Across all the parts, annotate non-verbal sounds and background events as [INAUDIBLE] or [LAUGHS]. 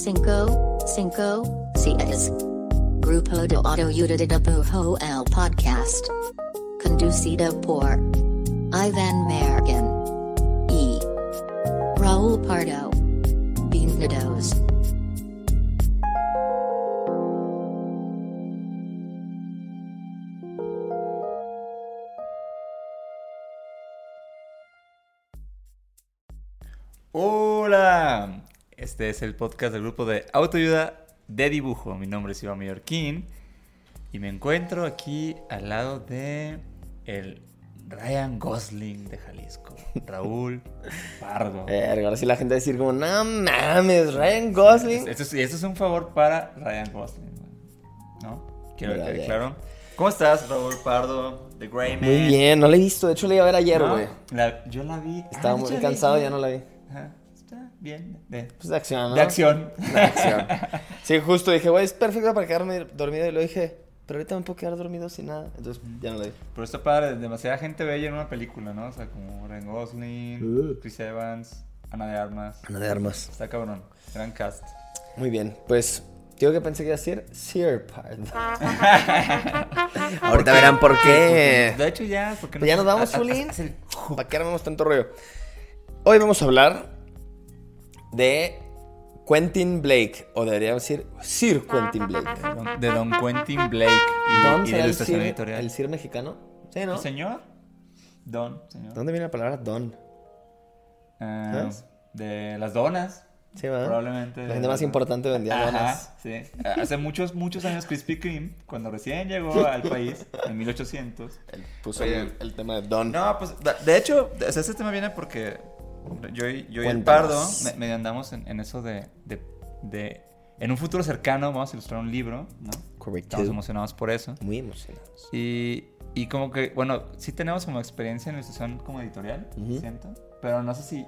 Cinco, cinco, seis. Grupo de Autoayuda de Pujo el Podcast. Conducido por Ivan Mergen. E. Raúl Pardo. Bienvenidos. Este es el podcast del grupo de autoayuda de dibujo. Mi nombre es Iván Mallorquín y me encuentro aquí al lado de el Ryan Gosling de Jalisco, Raúl Pardo. ahora sí la gente va a decir como, no mames, Ryan Gosling. Esto es, esto es un favor para Ryan Gosling, ¿no? Quiero que claro. ¿Cómo estás, Raúl Pardo, de Grey Muy bien, no la he visto, de hecho la iba a ver ayer, güey. yo la vi. Estaba ah, muy cansado, ya no la vi. Está bien. De, pues de acción, ¿no? De acción. De acción. Sí, justo dije, güey, es perfecto para quedarme dormido. Y lo dije, pero ahorita me puedo quedar dormido sin nada. Entonces ya no lo dije. Pero está padre, demasiada gente bella en una película, ¿no? O sea, como Ryan Gosling, uh. Chris Evans, Ana de Armas. Ana de Armas. Está cabrón. Gran cast. Muy bien, pues Digo que pensé que iba a decir Sir Pardo. Ahorita verán por qué. De hecho, ya. Porque pues ya nos vamos, Fulín. ¿Para qué armamos tanto rollo? Hoy vamos a hablar de Quentin Blake, o deberíamos decir Sir Quentin Blake. De Don Quentin Blake y, de el Sir, editorial. ¿El Sir mexicano? Sí, ¿no? ¿El señor? Don, señor. ¿Dónde viene la palabra Don? Uh, de las donas. Sí, ¿verdad? Probablemente. La gente más importante vendía donas. Sí. Hace muchos, muchos años Krispy Kreme, cuando recién llegó [LAUGHS] al país, en 1800. Él puso el, el, tema de Don. No, pues, de hecho, ese tema viene porque yo, yo y el Pardo me, andamos en, eso de, de, En un futuro cercano vamos a ilustrar un libro, ¿no? Correcto. Estamos emocionados por eso. Muy emocionados. Y, y como que, bueno, sí tenemos como experiencia en ilustración como editorial, siento. Pero no sé si...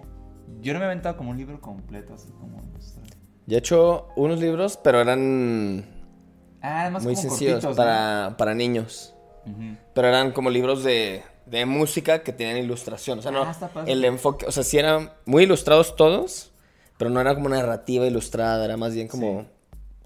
Yo no me he aventado como un libro completo, así como... Yo he hecho unos libros, pero eran... Ah, muy sencillos para, para niños. Pero eran como libros de de música que tenían ilustración. O sea, no, ah, el enfoque, o sea, sí eran muy ilustrados todos, pero no era como una narrativa ilustrada, era más bien como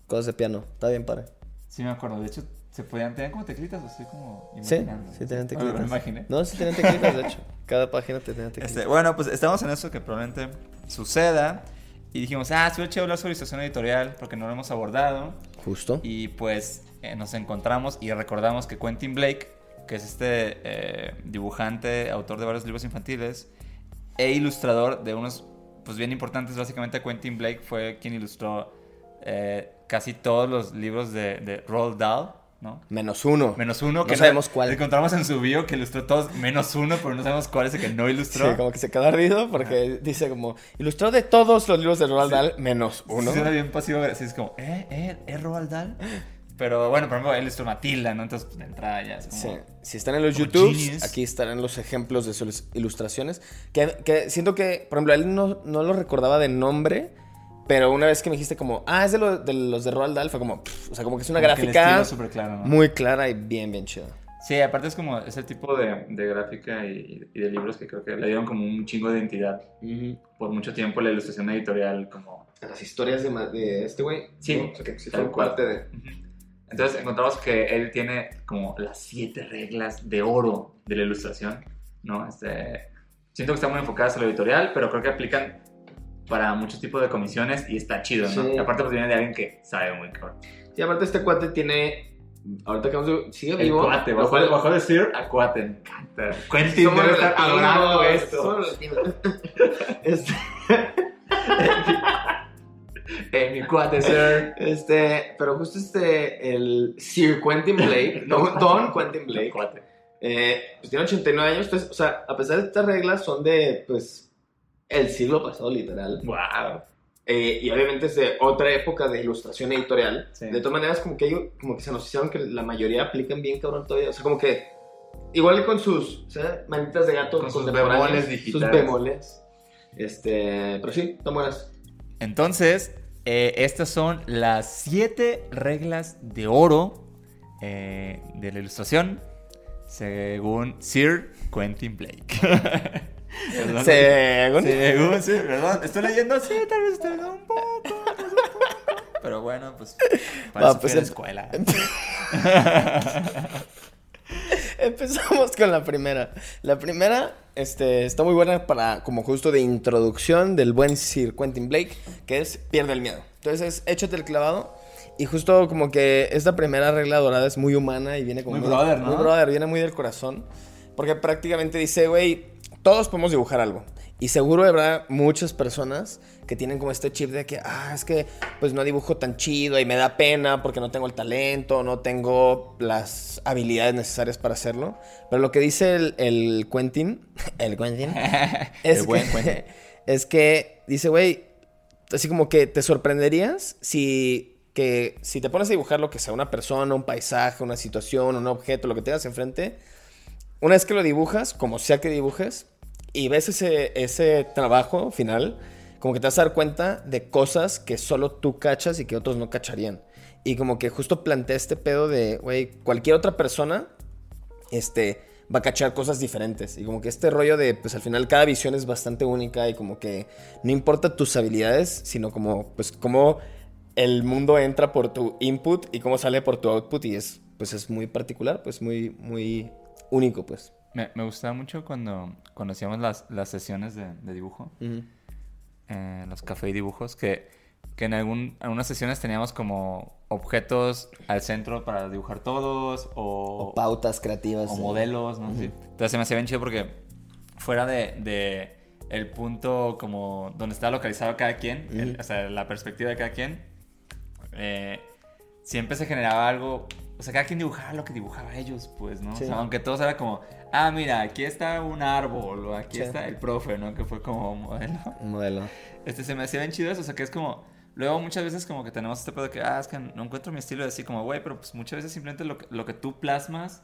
cosas de piano. Está bien, padre. Sí, me acuerdo. De hecho, se podían, tenían como teclitas, así como Sí, sí tenían teclitas. me imaginé. No, sí tenían teclitas, de hecho. [LAUGHS] Cada página tenía teclitas. Este, bueno, pues estamos en eso que probablemente suceda. Y dijimos, ah, sí, chévere hablar sobre ilustración editorial porque no lo hemos abordado. Justo. Y pues eh, nos encontramos y recordamos que Quentin Blake que es este eh, dibujante, autor de varios libros infantiles e ilustrador de unos, pues bien importantes, básicamente Quentin Blake fue quien ilustró eh, casi todos los libros de, de Roald Dahl, ¿no? Menos uno. Menos uno. No que sabemos cuál. Encontramos en su bio que ilustró todos menos uno, pero no sabemos cuál es el que no ilustró. Sí, como que se quedó ardido porque dice como, ilustró de todos los libros de Roald Dahl menos uno. Sí, bien pasivo, así es como, ¿eh? ¿eh? ¿Es Roald Dahl? Pero bueno, por ejemplo, él es Matilda, ¿no? Entonces, pues, de entrada ya es como, Sí. Si están en los YouTube, aquí estarán los ejemplos de sus ilustraciones. Que, que, siento que, por ejemplo, él no, no lo recordaba de nombre, pero una vez que me dijiste como, ah, es de, lo, de los de Roald Dahl, fue como, o sea, como que es una gráfica claro, muy clara y bien, bien chida. Sí, aparte es como ese tipo de, de gráfica y, de libros que creo que le dieron como un chingo de identidad. Por mucho tiempo la ilustración editorial como... Las historias de, de este güey. Sí, o sea, que sí fue parte de... Entonces encontramos que él tiene como las siete reglas de oro de la ilustración, ¿no? Este, siento que están muy enfocadas en lo editorial, pero creo que aplican para muchos tipos de comisiones y está chido, ¿no? Y aparte pues viene de alguien que sabe muy cabrón. Y aparte este cuate tiene... Ahorita que vamos a... Sigue vivo. El cuate, bajó, bajó de decir a cuate, me encanta. Quentin debe estar adorando esto. [LAUGHS] este... [LAUGHS] eh, mi cuate, sir. Este, pero justo este, el Sir Quentin Blake, Don, [LAUGHS] Don Quentin Blake, eh, pues tiene 89 años, entonces, o sea, a pesar de estas reglas, son de, pues, el siglo pasado, literal. Wow. Eh, y obviamente es de otra época de ilustración editorial. De todas maneras, como que, como que se nos hicieron que la mayoría aplican bien, cabrón, todavía. O sea, como que, igual con sus o sea, manitas de gato con sus bemoles digitales. Sus bemoles. Este, pero sí, están buenas. Entonces, eh, estas son las siete reglas de oro eh, de la ilustración, según Sir Quentin Blake. [LAUGHS] Perdón, según. Según, sí, perdón. Estoy [LAUGHS] leyendo, sí, tal vez estoy leyendo un poco. Pero bueno, pues [LAUGHS] para Va, pues la escuela. [LAUGHS] Empezamos con la primera. La primera este, está muy buena para como justo de introducción del buen Sir Quentin Blake, que es pierde el miedo. Entonces, échate el clavado. Y justo como que esta primera regla dorada es muy humana y viene como... Muy, brother, ¿no? Muy brother, viene muy del corazón. Porque prácticamente dice, güey, todos podemos dibujar algo. Y seguro habrá muchas personas que tienen como este chip de que, ah, es que pues no dibujo tan chido y me da pena porque no tengo el talento, no tengo las habilidades necesarias para hacerlo. Pero lo que dice el, el Quentin, [LAUGHS] el Quentin, [LAUGHS] es, que, [LAUGHS] es que dice, güey, así como que te sorprenderías si, que, si te pones a dibujar lo que sea, una persona, un paisaje, una situación, un objeto, lo que tengas enfrente, una vez que lo dibujas, como sea que dibujes, y ves ese, ese trabajo final, como que te vas a dar cuenta de cosas que solo tú cachas y que otros no cacharían. Y como que justo plantea este pedo de, güey, cualquier otra persona, este, va a cachar cosas diferentes. Y como que este rollo de, pues al final cada visión es bastante única y como que no importa tus habilidades, sino como, pues cómo el mundo entra por tu input y cómo sale por tu output y es, pues es muy particular, pues muy, muy único, pues. Me, me gustaba mucho cuando, conocíamos las, las sesiones de, dibujo, eh, los café y dibujos, que, que en algún, algunas sesiones teníamos como objetos al centro para dibujar todos, o, pautas creativas. O modelos, ¿no? Entonces se me hacía bien chido porque fuera de, de el punto como donde está localizado cada quien, o sea, la perspectiva de cada quien, eh, siempre se generaba algo o sea, cada quien dibujaba lo que dibujaba ellos, pues, ¿no? O sea, aunque todos era como, ah, mira, aquí está un árbol, o aquí está el profe, ¿no? Que fue como modelo. Modelo. Este, se me hacía bien chido eso, o sea, que es como, luego muchas veces como que tenemos este pedo que, ah, es que no encuentro mi estilo, de así como, güey, pero pues muchas veces simplemente lo que, lo que tú plasmas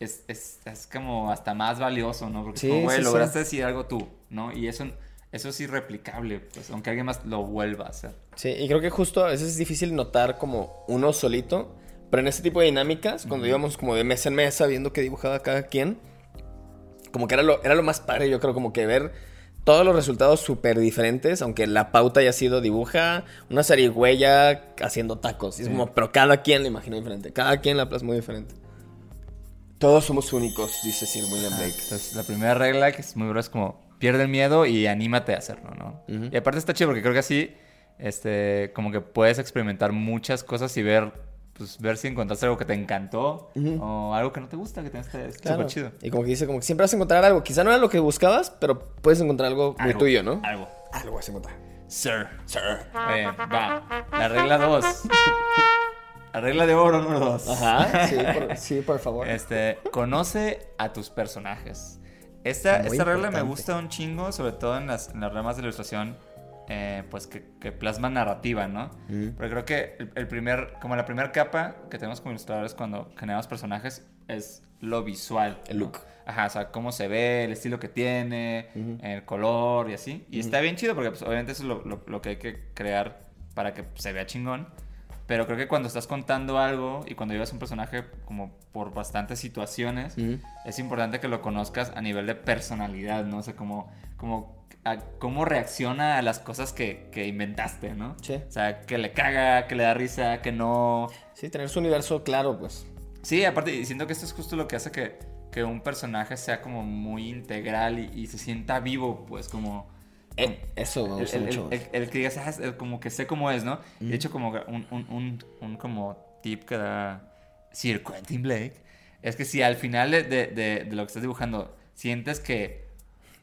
es, es, es como hasta más valioso, ¿no? Porque como, güey, lograste decir algo tú, ¿no? Y eso... Eso es irreplicable, pues, aunque alguien más lo vuelva a hacer. Sí, y creo que justo a veces es difícil notar como uno solito, pero en este tipo de dinámicas, cuando íbamos como de mesa en mesa viendo qué dibujaba cada quien, como que era lo, era lo más padre, yo creo, como que ver todos los resultados súper diferentes, aunque la pauta haya sido dibuja una zarigüeya haciendo tacos. es como, pero cada quien la imagina diferente, cada quien la plasmó diferente. Todos somos únicos, dice Sir William Blake. Entonces, la primera regla, que es muy buena, es como, pierde el miedo y anímate a hacerlo, ¿no? Y aparte está chido porque creo que así, este, como que puedes experimentar muchas cosas y ver pues ver si encontraste algo que te encantó o algo que no te gusta, que te súper chido. Y como que dice, como que siempre vas a encontrar algo. Quizá no era lo que buscabas, pero puedes encontrar algo, muy tuyo, ¿no? Algo. Algo vas a encontrar. Sir. Sir. va. La regla 2. La regla de oro número 2. Ajá, sí por, sí, por favor. Este, conoce a tus personajes. Esta, esta regla me gusta un chingo, sobre todo en las, en las ramas de ilustración eh, pues que, plasma narrativa, ¿no? Porque creo que el, primer, como la primera capa que tenemos como ilustradores cuando generamos personajes es lo visual. El look. Ajá, o sea, cómo se ve, el estilo que tiene, el color y así. Y está bien chido porque pues, obviamente eso es lo, lo, que hay que crear para que se vea chingón. Pero creo que cuando estás contando algo y cuando llevas un personaje como por bastantes situaciones, es importante que lo conozcas a nivel de personalidad, ¿no? O sea, como, como cómo reacciona a las cosas que, que, inventaste, ¿no? Sí. O sea, que le caga, que le da risa, que no. Sí, tener su universo claro, pues. Sí, aparte, siento que esto es justo lo que hace que, que un personaje sea como muy integral y, se sienta vivo, pues como. Eh, eso me gusta el, mucho. El, que digas, ah, como que sé cómo es, ¿no? De hecho, como un, un, un, un, como tip que da Sir Quentin Blake es que si al final de, de, de lo que estás dibujando sientes que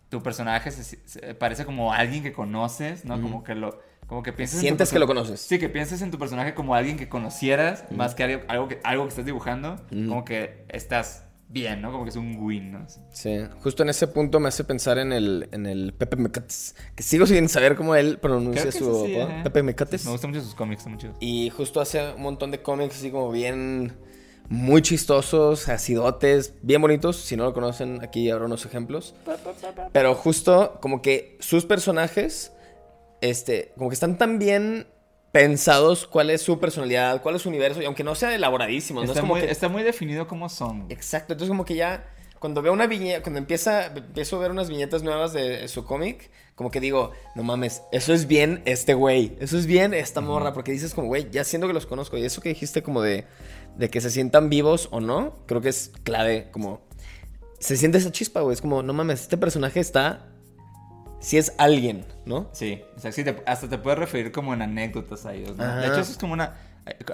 tu personaje se, parece como alguien que conoces, ¿no? Como que lo Como que piensas Sientes que lo conoces. Sí, que pienses en tu personaje como alguien que conocieras, más que algo, algo, que algo que estás dibujando. Como que estás bien, ¿no? Como que es un win, ¿no? Sí, justo en ese punto me hace pensar en el, en el Pepe Mecates, que sigo sin saber cómo él pronuncia su sí, Pepe Mecates. Me gustan mucho sus cómics, están muy Y justo hace un montón de cómics así como bien, muy chistosos, acidotes, bien bonitos. Si no lo conocen, aquí habrá unos ejemplos. Pero justo como que sus personajes este, como que están tan bien pensados cuál es su personalidad, cuál es su universo, y aunque no sea elaboradísimo, está, es como muy, que... está muy definido cómo son. Exacto, entonces como que ya cuando veo una viñeta, cuando empieza, empiezo a ver unas viñetas nuevas de su cómic, como que digo, no mames, eso es bien este güey, eso es bien esta morra, porque dices como, güey, ya siento que los conozco, y eso que dijiste como de, de que se sientan vivos o no, creo que es clave, como, se siente esa chispa, güey, es como, no mames, este personaje está si es alguien, ¿no? Sí, o sea, sí hasta te puedes referir como en anécdotas a ellos, ¿no? De hecho, eso es como una,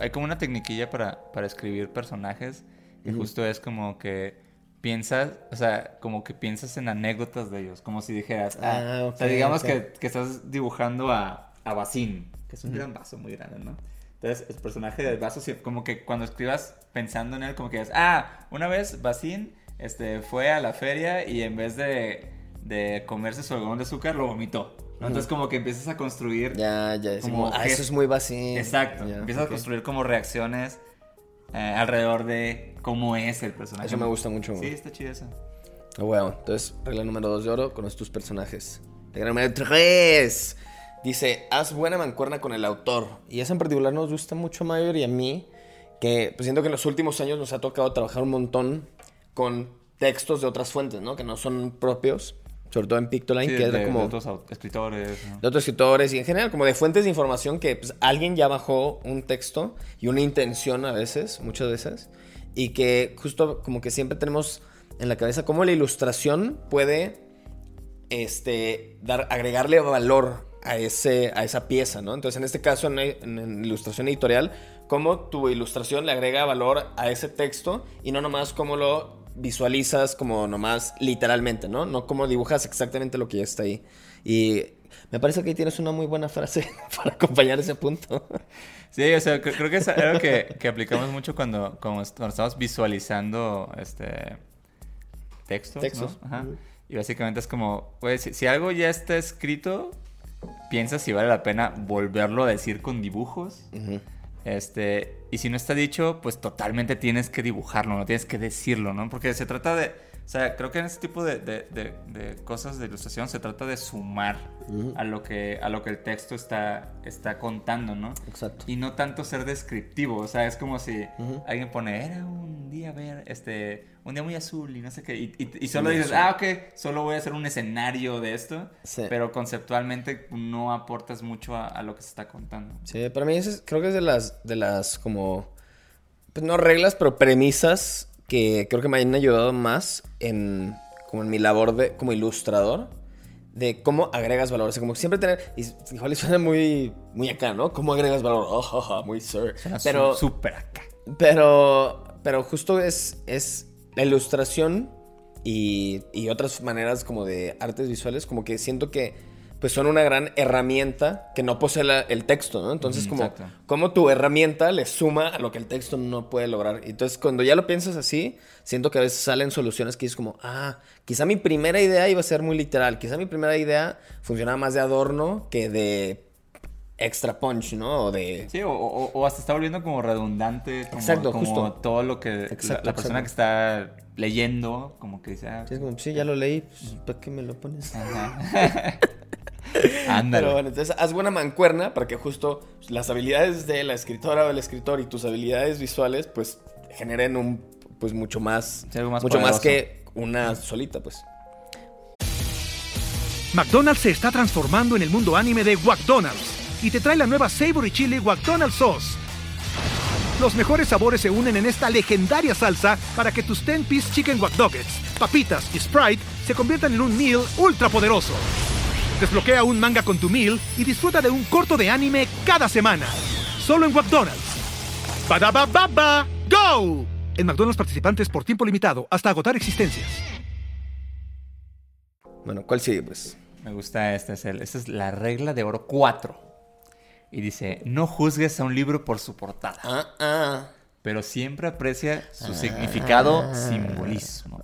hay como una tecniquilla para, para escribir personajes, que justo es como que piensas, o sea, como que piensas en anécdotas de ellos, como si dijeras, ah, ah o sea, digamos que, que, estás dibujando a, a Basín, que es un gran vaso muy grande, ¿no? Entonces, el personaje del vaso, como que cuando escribas pensando en él, como que dices, ah, una vez Basín este, fue a la feria y en vez de de comerse su algodón de azúcar, lo vomitó. Entonces como que empiezas a construir... Ya, ya, es como, ah, eso es muy vacío. Exacto, empiezas a construir como reacciones eh, alrededor de cómo es el personaje. Eso me gusta mucho. Sí, está chido eso. Oh, bueno, entonces, regla número dos de oro, con tus personajes. Regla número tres. Dice, haz buena mancuerna con el autor. Y esa en particular nos gusta mucho, Mayor, y a mí, que pues, siento que en los últimos años nos ha tocado trabajar un montón con textos de otras fuentes, ¿no? Que no son propios sobre todo en Pictoline, que es como... De otros escritores. De otros escritores y en general como de fuentes de información que pues, alguien ya bajó un texto y una intención a veces, muchas veces, y que justo como que siempre tenemos en la cabeza cómo la ilustración puede este, dar, agregarle valor a, ese, a esa pieza, ¿no? Entonces en este caso en, en ilustración editorial, cómo tu ilustración le agrega valor a ese texto y no nomás cómo lo visualizas como nomás literalmente, ¿no? No como dibujas exactamente lo que ya está ahí. Y me parece que ahí tienes una muy buena frase [LAUGHS] para acompañar ese punto. Sí, o sea, creo que es algo que, que aplicamos mucho cuando, cuando, estamos visualizando este textos. Textos. Ajá. Y básicamente es como, pues, si, algo ya está escrito, piensas si vale la pena volverlo a decir con dibujos. Este, y si no está dicho, pues totalmente tienes que dibujarlo, no tienes que decirlo, ¿no? Porque se trata de, o sea, creo que en este tipo de, de, de, cosas de ilustración se trata de sumar a, lo que, a lo que el texto está, está contando, ¿no? Exacto. Y no tanto ser descriptivo, o sea, es como si alguien pone, era un día ver, este, un día muy azul y no sé qué, y, y, solo dices, ah, ok, solo voy a hacer un escenario de esto, pero conceptualmente no aportas mucho a, lo que se está contando. Sí, para mí es, creo que es de las, de las como, pues no reglas, pero premisas que creo que me han ayudado más en, como en mi labor de, como ilustrador, de cómo agregas valor. O sea, como siempre tener, y igual [LAUGHS] suena muy, muy acá, ¿no? ¿Cómo agregas valor? Oh, muy sir. pero, súper acá. Pero, pero justo es, es la ilustración y, y otras maneras como de artes visuales, como que siento que pues son una gran herramienta que no posee el texto, ¿no? Entonces, como, como tu herramienta le suma a lo que el texto no puede lograr. Entonces, cuando ya lo piensas así, siento que a veces salen soluciones que es como, ah, quizá mi primera idea iba a ser muy literal, quizá mi primera idea funcionaba más de adorno que de extra punch, ¿no? O de... Sí, o, hasta está volviendo como redundante. Como, exacto, justo. todo lo que la, persona que está leyendo, como que dice... Ah, sí, es como, sí, ya lo leí, pues, ¿para qué me lo pones? Ajá. [LAUGHS] [LAUGHS] Pero bueno, entonces haz buena mancuerna para que justo las habilidades de la escritora o el escritor y tus habilidades visuales pues generen un pues mucho más, mucho más que una solita pues. McDonald's se está transformando en el mundo anime de McDonald's y te trae la nueva Savory Chili McDonald's Sauce. Los mejores sabores se unen en esta legendaria salsa para que tus 10-piece chicken wack papitas y Sprite se conviertan en un meal ultra poderoso. Desbloquea un manga con tu meal y disfruta de un corto de anime cada semana. Solo en McDonald's. baba ¡Go! En McDonald's participantes por tiempo limitado hasta agotar existencias. Bueno, ¿cuál sigue, pues? Me gusta esta, es, el, esta es la regla de oro 4. Y dice, no juzgues a un libro por su portada. Ah, ah. Pero siempre aprecia su significado, simbolismo.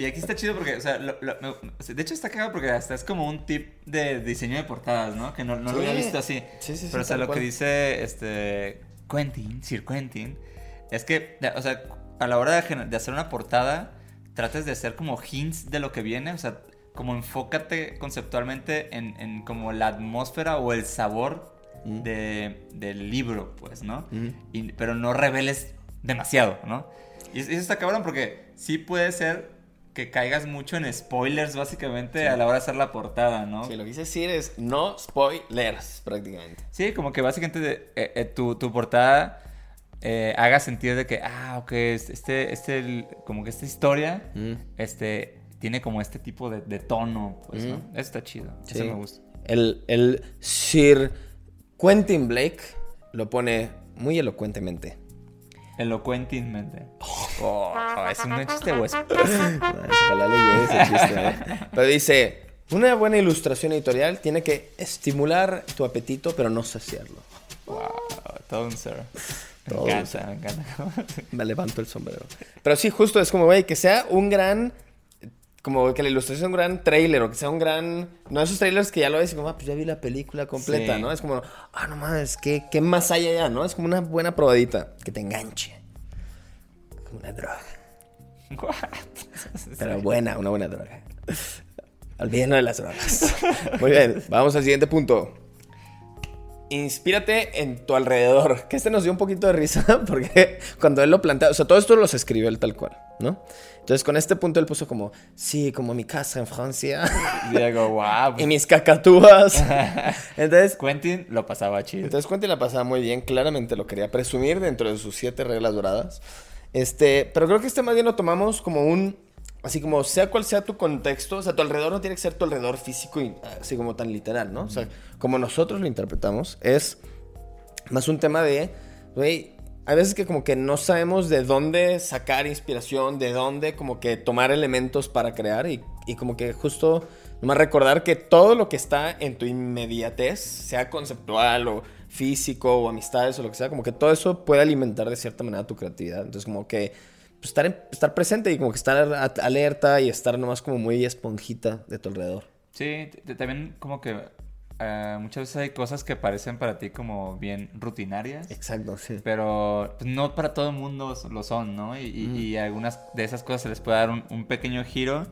Y aquí está chido porque, o sea, lo- lo- me- de hecho está cagado porque hasta es como un tip de diseño de portadas, ¿no? Que no, no lo había visto así. Sí, sí, sí, Pero, o sea, lo cual. que dice este Quentin, Sir Quentin, es que, o sea, a la hora de, hacer una portada, trates de hacer como hints de lo que viene, o sea, como enfócate conceptualmente en, en como la atmósfera o el sabor Mm. de, del libro, pues, ¿no? Mm. Y- pero no reveles demasiado, ¿no? Y eso está cabrón porque sí puede ser que caigas mucho en spoilers, básicamente, a la hora de hacer la portada, ¿no? Sí, lo que dice Sir es no spoilers, prácticamente. Sí, como que básicamente de- eh, eh, tu, tu portada eh, haga sentido de que, ah, ok, este, este, el- como que esta historia, Mm. este, tiene como este tipo de, de tono, pues, ¿no? Mm. Eso está chido, Sí. eso me gusta. El, el Sir Quentin Blake lo pone muy elocuentemente. Elocuentemente. Oh, ¿Es un chiste o es [LAUGHS] Ojalá le llegue ese chiste, ¿eh? Pero dice, una buena ilustración editorial tiene que estimular tu apetito, pero no saciarlo. Wow, todo un ser. Me encanta, me encanta. Me levanto el sombrero. Pero sí, justo es como, güey, que sea un gran... Como que la ilustración sea un gran trailer o que sea un gran... No esos trailers que ya lo ves y como, ah, pues ya vi la película completa, Sí. ¿no? Es como, ah, no mames, ¿qué, ¿qué más hay allá, no? Es como una buena probadita que te enganche. Como una droga. What? [LAUGHS] Pero buena, una buena droga. Olvídenos de las drogas. Muy bien, vamos al siguiente punto. Inspírate en tu alrededor. Que este nos dio un poquito de risa [LAUGHS] porque cuando él lo plantea, o sea, todo esto los escribió él tal cual, ¿no? Entonces con este punto él puso como, sí, como mi casa en Francia [LAUGHS] Diego, wow. [LAUGHS] y mis cacatúas. [LAUGHS] Entonces, Quentin lo pasaba chido. entonces Quentin la pasaba muy bien, claramente lo quería presumir dentro de sus siete reglas doradas. Este, pero creo que este más bien lo tomamos como un, así como sea cual sea tu contexto, o sea, tu alrededor no tiene que ser tu alrededor físico y así como tan literal, ¿no? O sea, como nosotros lo interpretamos, es más un tema de, güey, hay veces que como que no sabemos de dónde sacar inspiración, de dónde como que tomar elementos para crear y, como que justo nomás recordar que todo lo que está en tu inmediatez, sea conceptual o físico o amistades o lo que sea, como que todo eso puede alimentar de cierta manera tu creatividad. Entonces como que pues, estar, estar presente y como que estar alerta y estar nomás como muy esponjita de tu alrededor. Sí, también como que eh, muchas veces hay cosas que parecen para ti como bien rutinarias. Exacto, sí. Pero pues, no para todo el mundo lo son, ¿no? Y, y- y algunas de esas cosas se les puede dar un, un pequeño giro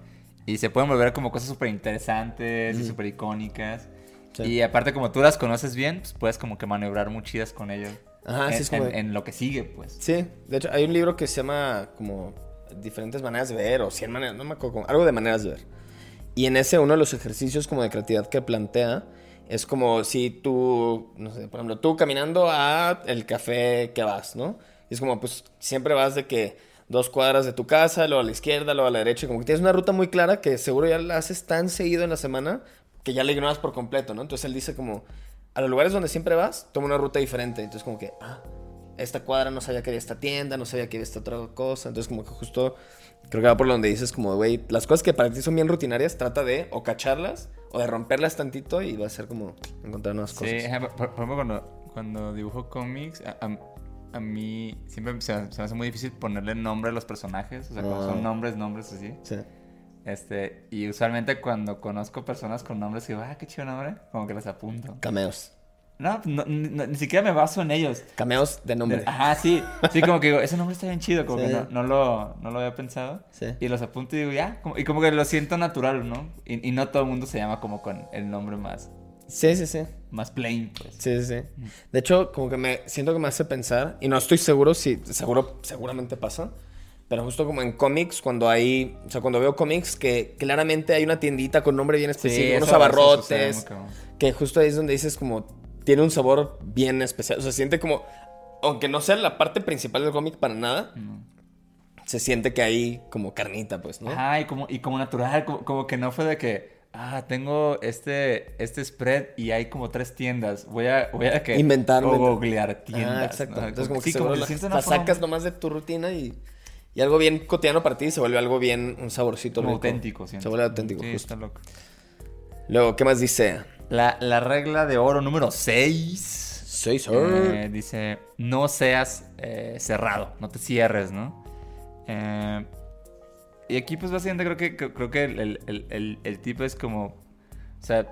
y se pueden volver como cosas súper interesantes y súper icónicas. Sí. Y aparte como tú las conoces bien, pues puedes como que maniobrar muy chidas con ellos. Ajá, sí, en, es como en- en lo que sigue, pues. Sí, de hecho hay un libro que se llama como diferentes maneras de ver o 100 maneras, no me acuerdo, algo de maneras de ver. Y en ese uno de los ejercicios como de creatividad que plantea es como si tú, no sé, por ejemplo, tú caminando a el café que vas, ¿no? Es como pues siempre vas de que dos cuadras de tu casa, luego a la izquierda, luego a la derecha, como que tienes una ruta muy clara que seguro ya la haces tan seguido en la semana que ya la ignoras por completo, ¿no? Entonces él dice como a los lugares donde siempre vas, toma una ruta diferente. Entonces como que, ah, esta cuadra no sabía que había esta tienda, no sabía que había esta otra cosa. Entonces, como que justo creo que va por donde dices, como, güey, las cosas que para ti son bien rutinarias, trata de o cacharlas o de romperlas tantito y va a ser como encontrar nuevas Sí, cosas. ajá, por, por ejemplo, cuando, cuando dibujo cómics, a, a- a mí siempre se, se me hace muy difícil ponerle nombre a los personajes. O sea, cuando Ah. son nombres, nombres así. Sí. Este, y usualmente cuando conozco personas con nombres digo, ah, qué chido nombre, como que los apunto. Cameos. No, no, ni, no- ni siquiera me baso en ellos. Cameos de nombre. Ajá, sí. Sí, como que digo, ese nombre está bien chido, como Sí. que no, no lo, no lo había pensado. Sí. Y los apunto y digo, ya, como- y como que lo siento natural, ¿no? Y, y no todo el mundo se llama como con el nombre más, Sí, sí, sí. más plain, pues. Sí, sí, sí. De hecho, como que me siento que me hace pensar, y no estoy seguro si, seguro, seguramente pasa, pero justo como en cómics, cuando hay, o sea, cuando veo cómics que claramente hay una tiendita con nombre bien específico, unos abarrotes, que justo ahí es donde dices como, tiene un sabor bien especial, o sea, siente como, aunque no sea la parte principal del cómic para nada, se siente que hay como carnita, pues, ¿no? Ajá, y como, y como natural, como, como que no fue de que, ah, tengo este, este spread y hay como tres tiendas. Voy a, voy a que o googlear tiendas. Ah, exacto. ¿no? Entonces, como que sí, que la, la forma sacas nomás de tu rutina y, y algo bien cotidiano para ti se vuelve algo bien, un saborcito como rico. auténtico, siento. Se vuelve auténtico, Sí, justo. está loco. Luego, ¿qué más dice? La, la regla de oro número 6. Sí, sir. Eh, dice, no seas eh, cerrado, no te cierres, ¿no? Eh, y aquí pues básicamente creo que, creo que el, el, el, tipo es como, o sea,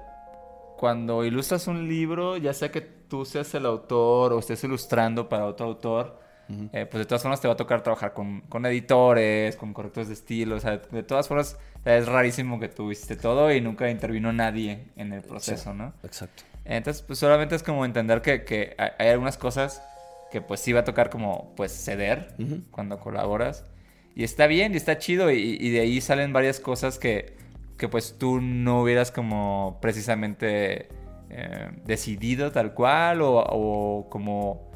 cuando ilustras un libro, ya sea que tú seas el autor o estés ilustrando para otro autor, pues de todas formas te va a tocar trabajar con, con, editores, con correctores de estilo, o sea, de todas formas es rarísimo que tú hiciste todo y nunca intervino nadie en el proceso, ¿no? Exacto. Entonces, pues solamente es como entender que, que hay algunas cosas que pues sí va a tocar como pues ceder cuando colaboras. Y está bien y está chido y, de ahí salen varias cosas que, que, pues tú no hubieras como precisamente eh, decidido tal cual o, o como,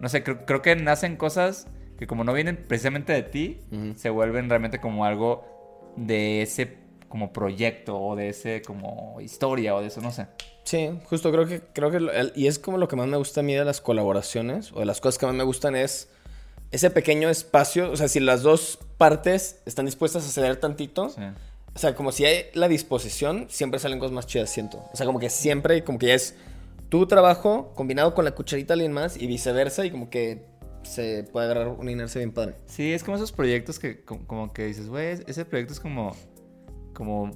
no sé, creo, creo, que nacen cosas que como no vienen precisamente de ti, se vuelven realmente como algo de ese como proyecto o de ese como historia o de eso, no sé. Sí, justo creo que, creo que, y es como lo que más me gusta a mí de las colaboraciones, o de las cosas que más me gustan es ese pequeño espacio, o sea, si las dos partes están dispuestas a ceder tantito, o sea, como si hay la disposición, siempre salen cosas más chidas, siento. O sea, como que siempre, como que ya es tu trabajo combinado con la cucharita de alguien más y viceversa, y como que se puede agarrar una inercia bien padre. Sí, es como esos proyectos que como, que dices, güey, ese proyecto es como, como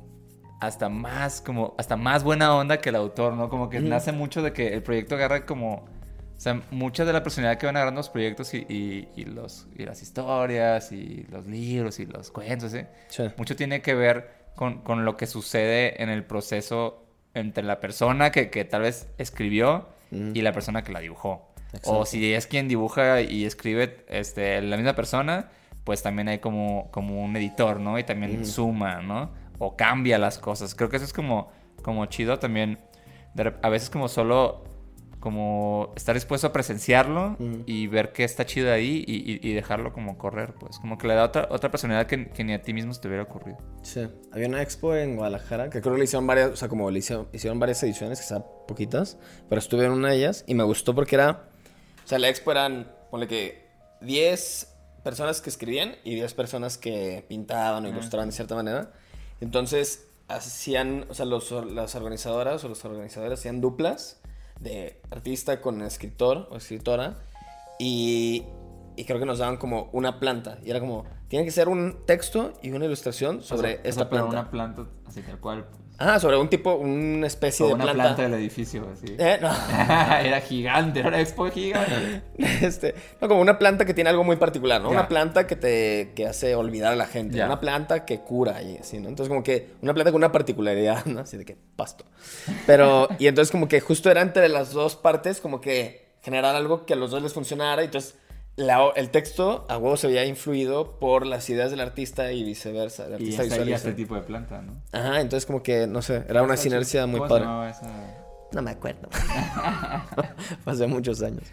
hasta más, como, hasta más buena onda que el autor, ¿no? Como que nace mucho de que el proyecto agarra como, o sea, mucha de la personalidad que van agarrando los proyectos y, y, los, y las historias y los libros y los cuentos, ¿eh? Sí. Mucho tiene que ver con, con, lo que sucede en el proceso entre la persona que, que tal vez escribió y la persona que la dibujó. O si es quien dibuja y escribe este, la misma persona, pues también hay como, como un editor, ¿no? Y también suma, ¿no? o cambia las cosas. Creo que eso es como, como chido también. a veces como solo como estar dispuesto a presenciarlo y ver que está chido ahí y, dejarlo como correr, pues como que le da otra, otra personalidad que, ni a ti mismo se te hubiera ocurrido. Sí, había una expo en Guadalajara que creo que le hicieron varias, o sea, como le hicieron, hicieron varias ediciones, quizá poquitas, pero estuve en una de ellas y me gustó porque era, o sea, la expo eran, ponle que 10 personas que escribían y 10 personas que pintaban o ilustraban de cierta manera. Entonces, hacían, o sea, los, las organizadoras o los organizadores hacían duplas de artista con escritor o escritora y, y creo que nos daban como una planta y era como, tiene que ser un texto y una ilustración sobre esta planta. una planta así tal cual. Ah, sobre un tipo, una especie de una planta. planta del edificio, así. Eh, no. [LAUGHS] era gigante, era expo gigante. [LAUGHS] Este, no, como una planta que tiene algo muy particular, ¿no? Una planta que te que hace olvidar a la gente. Una planta que cura y así, ¿no? Entonces, como que una planta con una particularidad, [LAUGHS] ¿no? Así de que pasto. Pero, y entonces, como que justo era entre las dos partes, como que generar algo que a los dos les funcionara. Y entonces, el texto a huevo se había influido por las ideas del artista y viceversa. El artista y este tipo de planta, ¿no? Ajá, entonces como que, no sé, era una sinergia muy padre. No me acuerdo. [LAUGHS] Hace muchos años.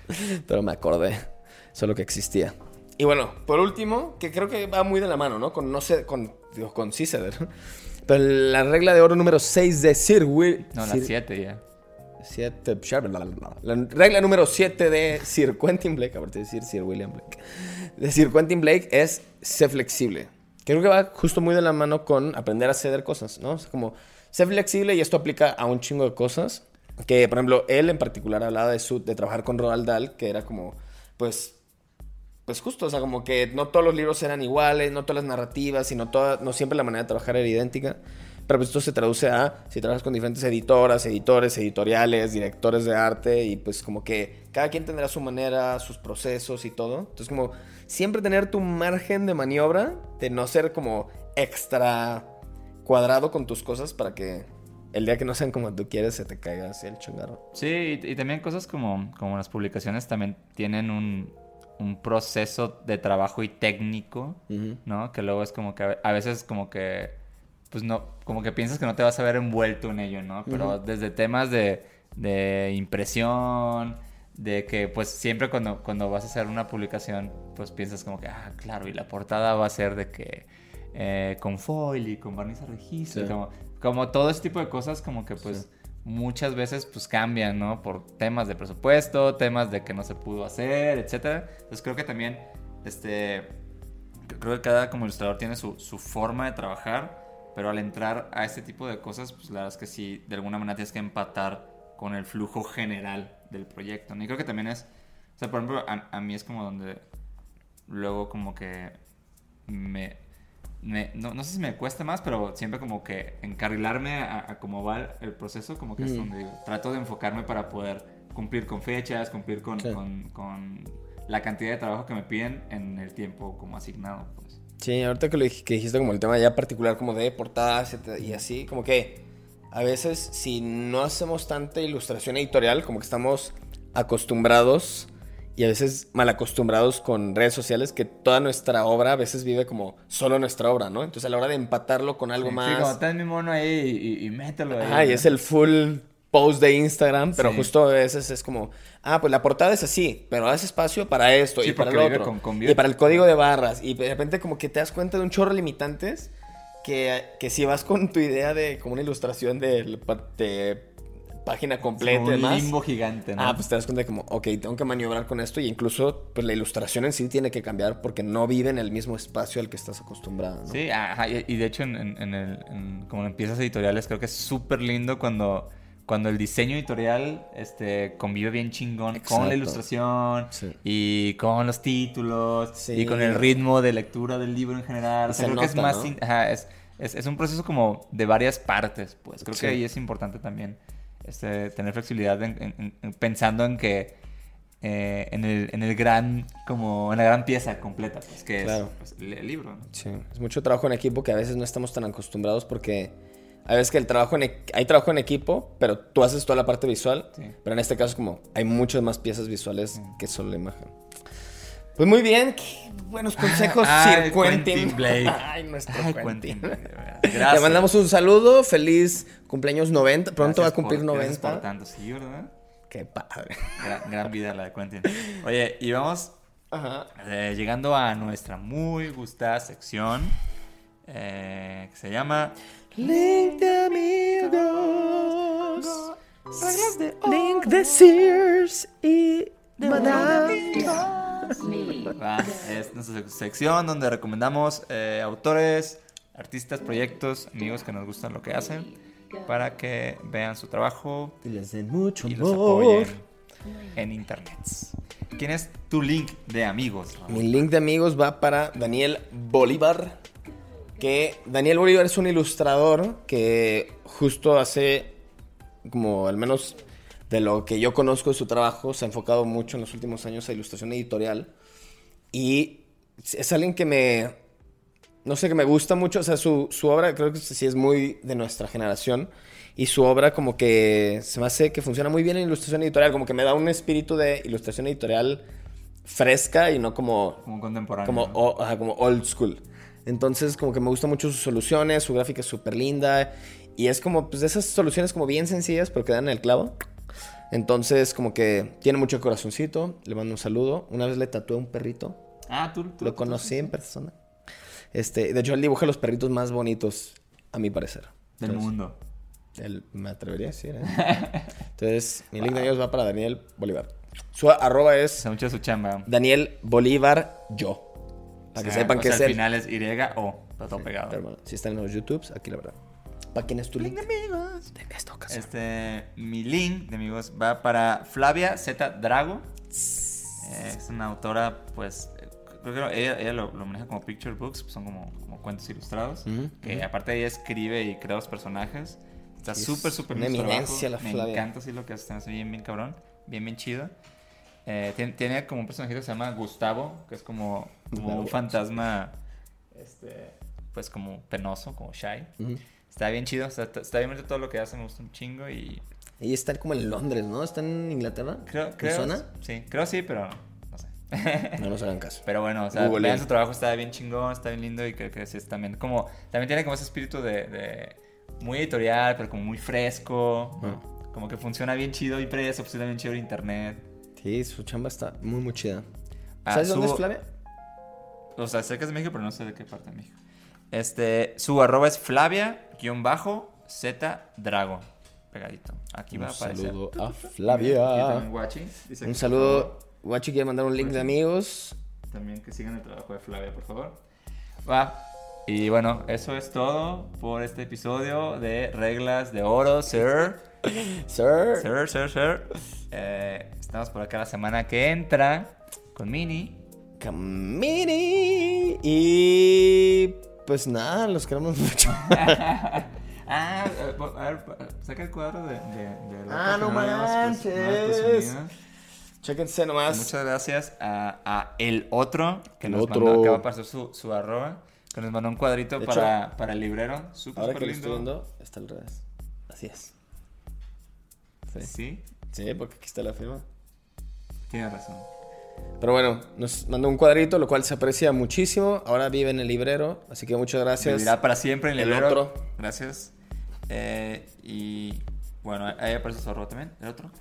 Pero me acordé. Solo que existía. Y bueno, por último, que creo que va muy de la mano, ¿no? Con, no sé, con, digo, con Ciceder. Pero la regla de oro número 6 de Sir Will. No, la 7 ya. 7, la regla número 7 de Sir Quentin Blake, aparte de decir Sir William Blake, de Sir Quentin Blake es ser flexible. Creo que va justo muy de la mano con aprender a ceder cosas, ¿no? O sea, como ser flexible y esto aplica a un chingo de cosas. Que, por ejemplo, él en particular hablaba de, su, de trabajar con Roald Dahl, que era como, pues, pues justo, o sea, como que no todos los libros eran iguales, no todas las narrativas, sino toda, no siempre la manera de trabajar era idéntica. Pero pues esto se traduce a, si trabajas con diferentes editoras, editores, editoriales, directores de arte, y pues como que cada quien tendrá su manera, sus procesos y todo. Entonces como siempre tener tu margen de maniobra, de no ser como extra cuadrado con tus cosas para que el día que no sean como tú quieres se te caiga así el chungarro. Sí, y, también cosas como, como las publicaciones también tienen un, un proceso de trabajo y técnico, ¿no? Que luego es como que a veces como que pues no, como que piensas que no te vas a ver envuelto en ello, ¿no? Pero desde temas de, de, impresión, de que pues siempre cuando, cuando vas a hacer una publicación, pues piensas como que, ah, claro, y la portada va a ser de que eh, con foil y con barniz a registro, como, como todo ese tipo de cosas como que pues... muchas veces pues cambian, ¿no? Por temas de presupuesto, temas de que no se pudo hacer, etcétera. Entonces creo que también, este, creo que cada como ilustrador tiene su, su forma de trabajar pero al entrar a este tipo de cosas, pues la verdad es que sí, de alguna manera tienes que empatar con el flujo general del proyecto. ¿no? Y creo que también es, o sea, por ejemplo, a, a mí es como donde luego como que me, me no, no, sé si me cuesta más, pero siempre como que encarrilarme a, a cómo va el proceso, como que es donde digo, trato de enfocarme para poder cumplir con fechas, cumplir con, sí. con, con, la cantidad de trabajo que me piden en el tiempo como asignado. Pues. Sí, ahorita que, lo, que dijiste como el tema ya particular como de portadas y así, como que a veces si no hacemos tanta ilustración editorial, como que estamos acostumbrados y a veces mal acostumbrados con redes sociales que toda nuestra obra a veces vive como solo nuestra obra, ¿no? Entonces a la hora de empatarlo con algo sí, más... Sí, como ten mi mono ahí y, y mételo ahí. Ah, y es el full post de Instagram, pero sí. justo a veces es como, ah, pues la portada es así, pero haz espacio para esto sí, y para el otro. Con, con y para el código de barras. Y de repente como que te das cuenta de un chorro de limitantes que, que si vas con tu idea de como una ilustración de, de página completa un y demás. limbo gigante, ¿no? Ah, pues te das cuenta de como, ok, tengo que maniobrar con esto y incluso pues la ilustración en sí tiene que cambiar porque no vive en el mismo espacio al que estás acostumbrado, ¿no? Sí, ajá, y, de hecho en, en, el, en, como en piezas editoriales creo que es súper lindo cuando cuando el diseño editorial este, convive bien chingón Exacto. con la ilustración sí. y con los títulos sí. y con el ritmo de lectura del libro en general. O sea, creo nota, que es más... ¿no? Ajá, es, es, es, un proceso como de varias partes, pues. Creo sí. que ahí es importante también este, tener flexibilidad en, en, en, pensando en que eh, en, el, en el gran, como en la gran pieza completa, pues, que claro. es pues, el, libro. ¿no? Sí, es mucho trabajo en equipo que a veces no estamos tan acostumbrados porque a veces que el trabajo en, hay trabajo en equipo, pero tú haces toda la parte visual. Sí. Pero en este caso, como hay muchas más piezas visuales sí. que solo la imagen. Pues muy bien, qué buenos [LAUGHS] consejos, Ay, Sir Quentin. Quentin Blake. [LAUGHS] Ay, nuestro Ay, Quentin. Quentin. [LAUGHS] Gracias. Le mandamos un saludo, feliz cumpleaños 90. Pronto gracias va a cumplir por, 90. Por tanto, sí, ¿verdad? Qué padre. Gran, gran, vida la de Quentin. Oye, y vamos eh, llegando a nuestra muy gustada sección eh, que se llama Link de amigos. Link de Sears y Madame. Va, es nuestra sección donde recomendamos eh, autores, artistas, proyectos, amigos que nos gustan lo que hacen para que vean su trabajo y les den mucho y los apoyen en internet. ¿Quién es tu link de amigos? Mi link de amigos va para Daniel Bolívar que Daniel Bolívar es un ilustrador que justo hace, como al menos de lo que yo conozco de su trabajo, se ha enfocado mucho en los últimos años a ilustración editorial. Y es alguien que me, no sé, que me gusta mucho. O sea, su, su obra creo que sí es muy de nuestra generación. Y su obra como que se me hace que funciona muy bien en ilustración editorial. Como que me da un espíritu de ilustración editorial fresca y no como... Como contemporáneo. Como, o, como old school. Entonces, como que me gustan mucho sus soluciones, su gráfica es súper linda. Y es como, pues, de esas soluciones como bien sencillas, pero que dan el clavo. Entonces, como que tiene mucho corazoncito. Le mando un saludo. Una vez le tatué un perrito. Ah, tú. tú Lo conocí tú, en persona. Este, de hecho, él dibuja los perritos más bonitos, a mi parecer. Del Entonces, mundo. Él, me atrevería a decir, ¿eh? [LAUGHS] Entonces, mi link de ellos va para Daniel Bolívar. Su arroba es... Se mucho su chamba. Daniel Bolívar Yo. Para que sea, sepan que es al el... final es Y o, está todo Sí, pegado. bueno, si están en los YouTubes, aquí la verdad. ¿Para quién es tu link? amigos. De esta ocasión. Este, mi link de amigos va para Flavia Z. Drago. Eh, es una autora, pues, creo que ella, ella lo, lo, maneja como picture books, son como, como cuentos ilustrados. Uh -huh, que aparte ella escribe y crea los personajes. Está súper, súper bien. eminencia la Me Flavia. encanta así lo que hace bien, bien cabrón. Bien, bien chido. Eh, tiene, tiene, como un personaje que se llama Gustavo, que es como, como un fantasma, este, pues como penoso, como shy. Uh -huh. Está bien chido, está, está bien todo lo que hace, me gusta un chingo y... Y está como en Londres, ¿no? ¿Está en Inglaterra? Creo, creo zona? Sí, creo sí, pero no sé. [LAUGHS] no nos hagan caso. Pero bueno, o sea, Google vean su trabajo, está bien chingón, está bien lindo y creo que sí es también como... También tiene como ese espíritu de... de muy editorial, pero como muy fresco. Uh. Como que funciona bien chido y preso, funciona bien chido en internet. Sí, su chamba está muy, muy chida. Ah, ¿Sabes su... dónde es Flavia? O sea, sé que es de México, pero no sé de qué parte de México. Este, su arroba es Flavia-Z Drago. Pegadito. Aquí un va a aparecer. saludo a Flavia. un saludo. Guachi quiere mandar un link de amigos. También que sigan el trabajo de Flavia, por favor. Va. Y bueno, eso es todo por este episodio de Reglas de Oro, sir. Sir. Sir, sir, sir. Eh, estamos por acá la semana que entra con Mini. Con Mini. Y pues nada, los queremos [LAUGHS] mucho. [LAUGHS] ah, eh, a ver, saca el cuadro de, de, la Ah, no manches. Chéquense nomás. Muchas gracias a, a, el otro que nos mandó, que va a pasar su, su arroba, que nos mandó un cuadrito para, para el librero. Súper, ahora que lindo. lo estoy viendo, está al revés. Así es. Sí. ¿Sí? Sí, porque aquí está la firma. Tienes razón. Pero bueno, nos mandó un cuadrito, lo cual se aprecia muchísimo. Ahora vive en el librero, así que muchas gracias. Vivirá para siempre en el, librero. Otro. Gracias. Eh, y bueno, ahí aparece su arroba también, el otro.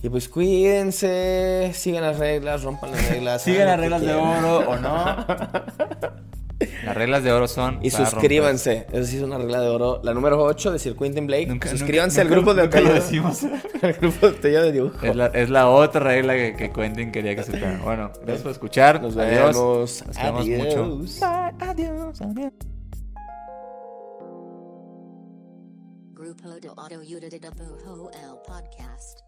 Y pues cuídense, sigan las reglas, rompan las reglas. [LAUGHS] sigan las reglas de oro o no. [LAUGHS] Las reglas de oro son. Y suscríbanse. Eso sí es una regla de oro. La número 8 de Sir Quentin Blake. suscríbanse al grupo de nunca lo decimos. [LAUGHS] al grupo de de dibujo. Es la, es la, otra regla que, que Quentin quería que se supiera. [LAUGHS] Bueno, gracias por escuchar. Nos vemos. Nos vemos mucho. adiós. Adiós. Grupo de Auto de Podcast.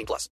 18 plus.